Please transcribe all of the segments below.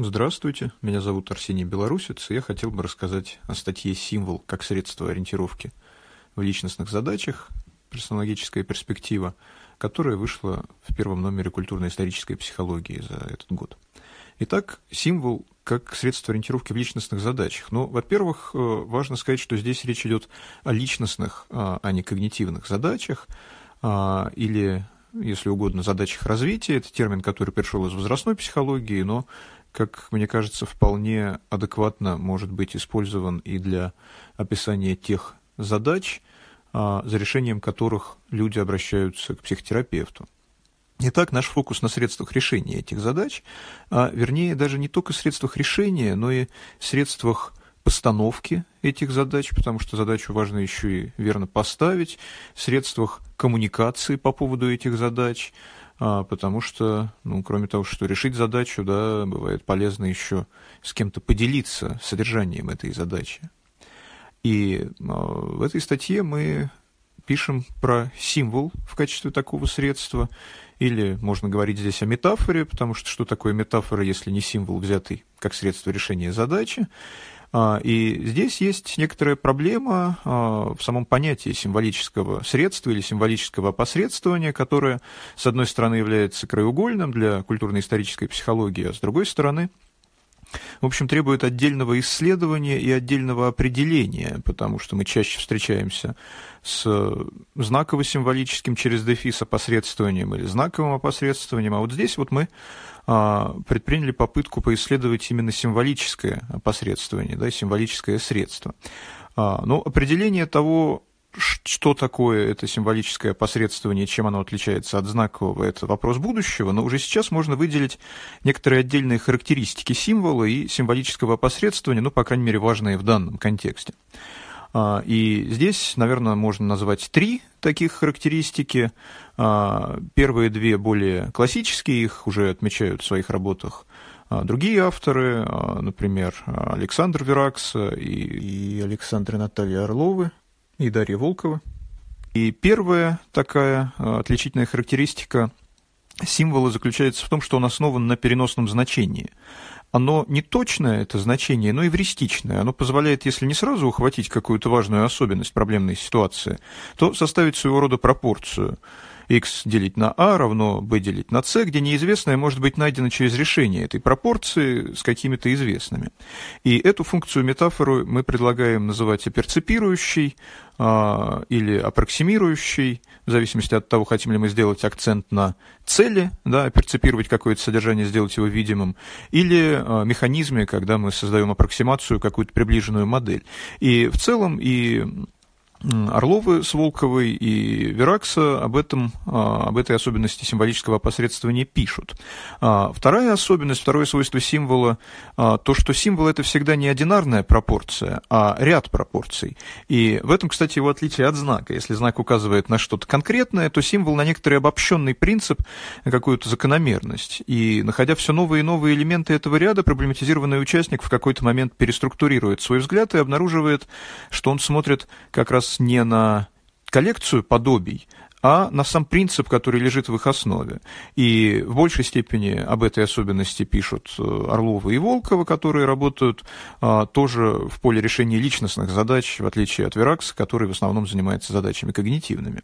Здравствуйте, меня зовут Арсений Белорусец, и я хотел бы рассказать о статье «Символ как средство ориентировки в личностных задачах. Персонологическая перспектива», которая вышла в первом номере культурно-исторической психологии за этот год. Итак, символ как средство ориентировки в личностных задачах. Ну, во-первых, э, важно сказать, что здесь речь идет о личностных, а, а не когнитивных задачах, а, или, если угодно, задачах развития. Это термин, который пришел из возрастной психологии, но как мне кажется, вполне адекватно может быть использован и для описания тех задач, а, за решением которых люди обращаются к психотерапевту. Итак, наш фокус на средствах решения этих задач, а вернее даже не только средствах решения, но и средствах постановки этих задач, потому что задачу важно еще и верно поставить, средствах коммуникации по поводу этих задач, а, потому что, ну, кроме того, что решить задачу, да, бывает полезно еще с кем-то поделиться содержанием этой задачи. И а, в этой статье мы пишем про символ в качестве такого средства, или можно говорить здесь о метафоре, потому что что такое метафора, если не символ, взятый как средство решения задачи. А, и здесь есть некоторая проблема а, в самом понятии символического средства или символического опосредствования, которое, с одной стороны, является краеугольным для культурно-исторической психологии, а с другой стороны, в общем, требует отдельного исследования и отдельного определения, потому что мы чаще встречаемся с знаково-символическим через дефис опосредствованием или знаковым опосредствованием, а вот здесь вот мы а, предприняли попытку поисследовать именно символическое опосредствование, да, символическое средство. А, но определение того, что такое это символическое опосредствование, чем оно отличается от знакового, это вопрос будущего, но уже сейчас можно выделить некоторые отдельные характеристики символа и символического опосредствования, ну, по крайней мере, важные в данном контексте. А, и здесь, наверное, можно назвать три таких характеристики. А, первые две более классические, их уже отмечают в своих работах а, другие авторы, например, Александр Веракс и, и Александр и Наталья Орловы, и Дарья Волкова. И первая такая отличительная характеристика символа заключается в том, что он основан на переносном значении оно не точное, это значение, но эвристичное. Оно позволяет, если не сразу ухватить какую-то важную особенность проблемной ситуации, то составить своего рода пропорцию – x делить на a равно b делить на c, где неизвестное может быть найдено через решение этой пропорции с какими-то известными. И эту функцию метафору мы предлагаем называть оперципирующей а, или аппроксимирующей, в зависимости от того, хотим ли мы сделать акцент на цели, да, перцепировать какое-то содержание, сделать его видимым, или а, механизме, когда мы создаем аппроксимацию, какую-то приближенную модель. И в целом и Орловы с Волковой и Веракса об, этом, а, об этой особенности символического опосредствования пишут. А, вторая особенность, второе свойство символа, а, то, что символ – это всегда не одинарная пропорция, а ряд пропорций. И в этом, кстати, его отличие от знака. Если знак указывает на что-то конкретное, то символ на некоторый обобщенный принцип, на какую-то закономерность. И, находя все новые и новые элементы этого ряда, проблематизированный участник в какой-то момент переструктурирует свой взгляд и обнаруживает, что он смотрит как раз нас не на коллекцию подобий, а на сам принцип, который лежит в их основе. И в большей степени об этой особенности пишут э, Орлова и Волкова, которые работают а, тоже в поле решения личностных задач, в отличие от Веракса, который в основном занимается задачами когнитивными.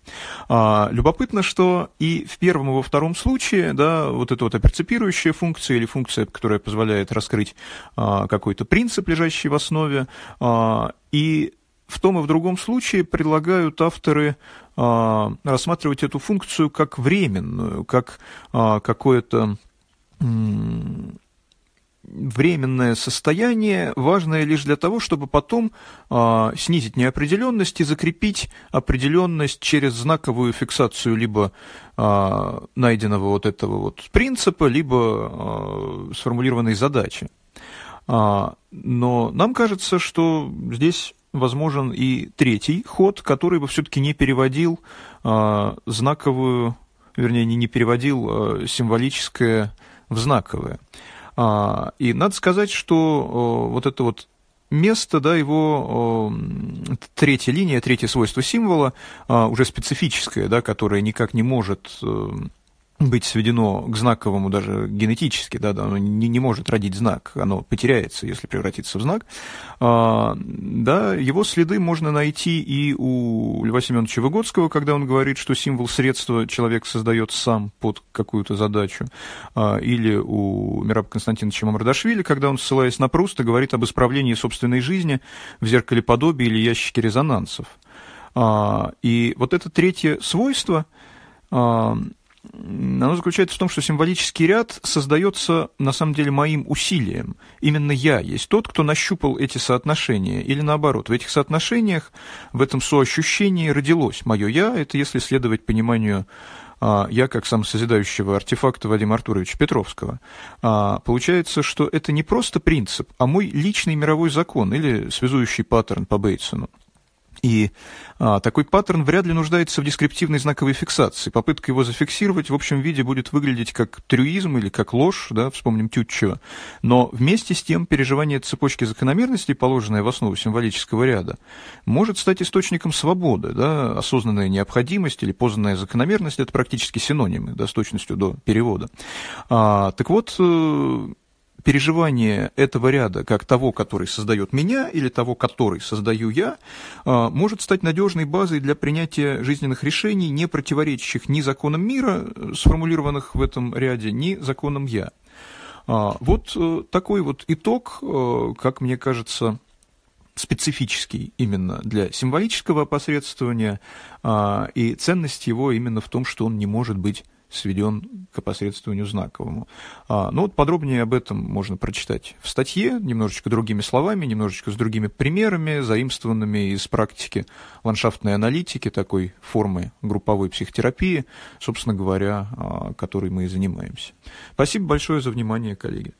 А, любопытно, что и в первом, и во втором случае, да, вот эта вот оперципирующая функция или функция, которая позволяет раскрыть а, какой-то принцип, лежащий в основе, а, и в том и в другом случае предлагают авторы а, рассматривать эту функцию как временную, как а, какое-то временное состояние, важное лишь для того, чтобы потом а, снизить неопределенность и закрепить определенность через знаковую фиксацию либо а, найденного вот этого вот принципа, либо а, сформулированной задачи. А, но нам кажется, что здесь возможен и третий ход, который бы все-таки не переводил э, знаковую, вернее, не, не переводил э, символическое в знаковое. А, и надо сказать, что э, вот это вот место, да, его э, третья линия, третье свойство символа, э, уже специфическое, да, которое никак не может... Э, быть сведено к знаковому даже генетически, да, да оно не, не может родить знак, оно потеряется, если превратится в знак, а, да, его следы можно найти и у Льва Семеновича Выгодского, когда он говорит, что символ средства человек создает сам под какую-то задачу, а, или у Мираба Константиновича Мамардашвили, когда он, ссылаясь на Пруста, говорит об исправлении собственной жизни в зеркале подобия или ящике резонансов. А, и вот это третье свойство а, – оно заключается в том, что символический ряд создается на самом деле моим усилием. Именно я есть тот, кто нащупал эти соотношения. Или наоборот, в этих соотношениях, в этом соощущении родилось мое я. Это если следовать пониманию а, я как самосозидающего артефакта Вадима Артуровича Петровского. А, получается, что это не просто принцип, а мой личный мировой закон или связующий паттерн по Бейтсону. И а, такой паттерн вряд ли нуждается в дескриптивной знаковой фиксации. Попытка его зафиксировать в общем виде будет выглядеть как трюизм или как ложь, да, вспомним Тютчева. Но вместе с тем переживание цепочки закономерностей, положенное в основу символического ряда, может стать источником свободы. Да, осознанная необходимость или познанная закономерность – это практически синонимы, да, с точностью до перевода. А, так вот, э, переживание этого ряда, как того, который создает меня, или того, который создаю я, а, может стать надежной базой для принятия жизненных решений, не противоречащих ни законам мира, сформулированных в этом ряде, ни законам я. А, вот э, такой вот итог, э, как мне кажется, специфический именно для символического опосредствования, а, и ценность его именно в том, что он не может быть сведен к опосредствованию знаковому. А, ну вот подробнее об этом можно прочитать в статье, немножечко другими словами, немножечко с другими примерами, заимствованными из практики ландшафтной аналитики, такой формы групповой психотерапии, собственно говоря, а, которой мы и занимаемся. Спасибо большое за внимание, коллеги.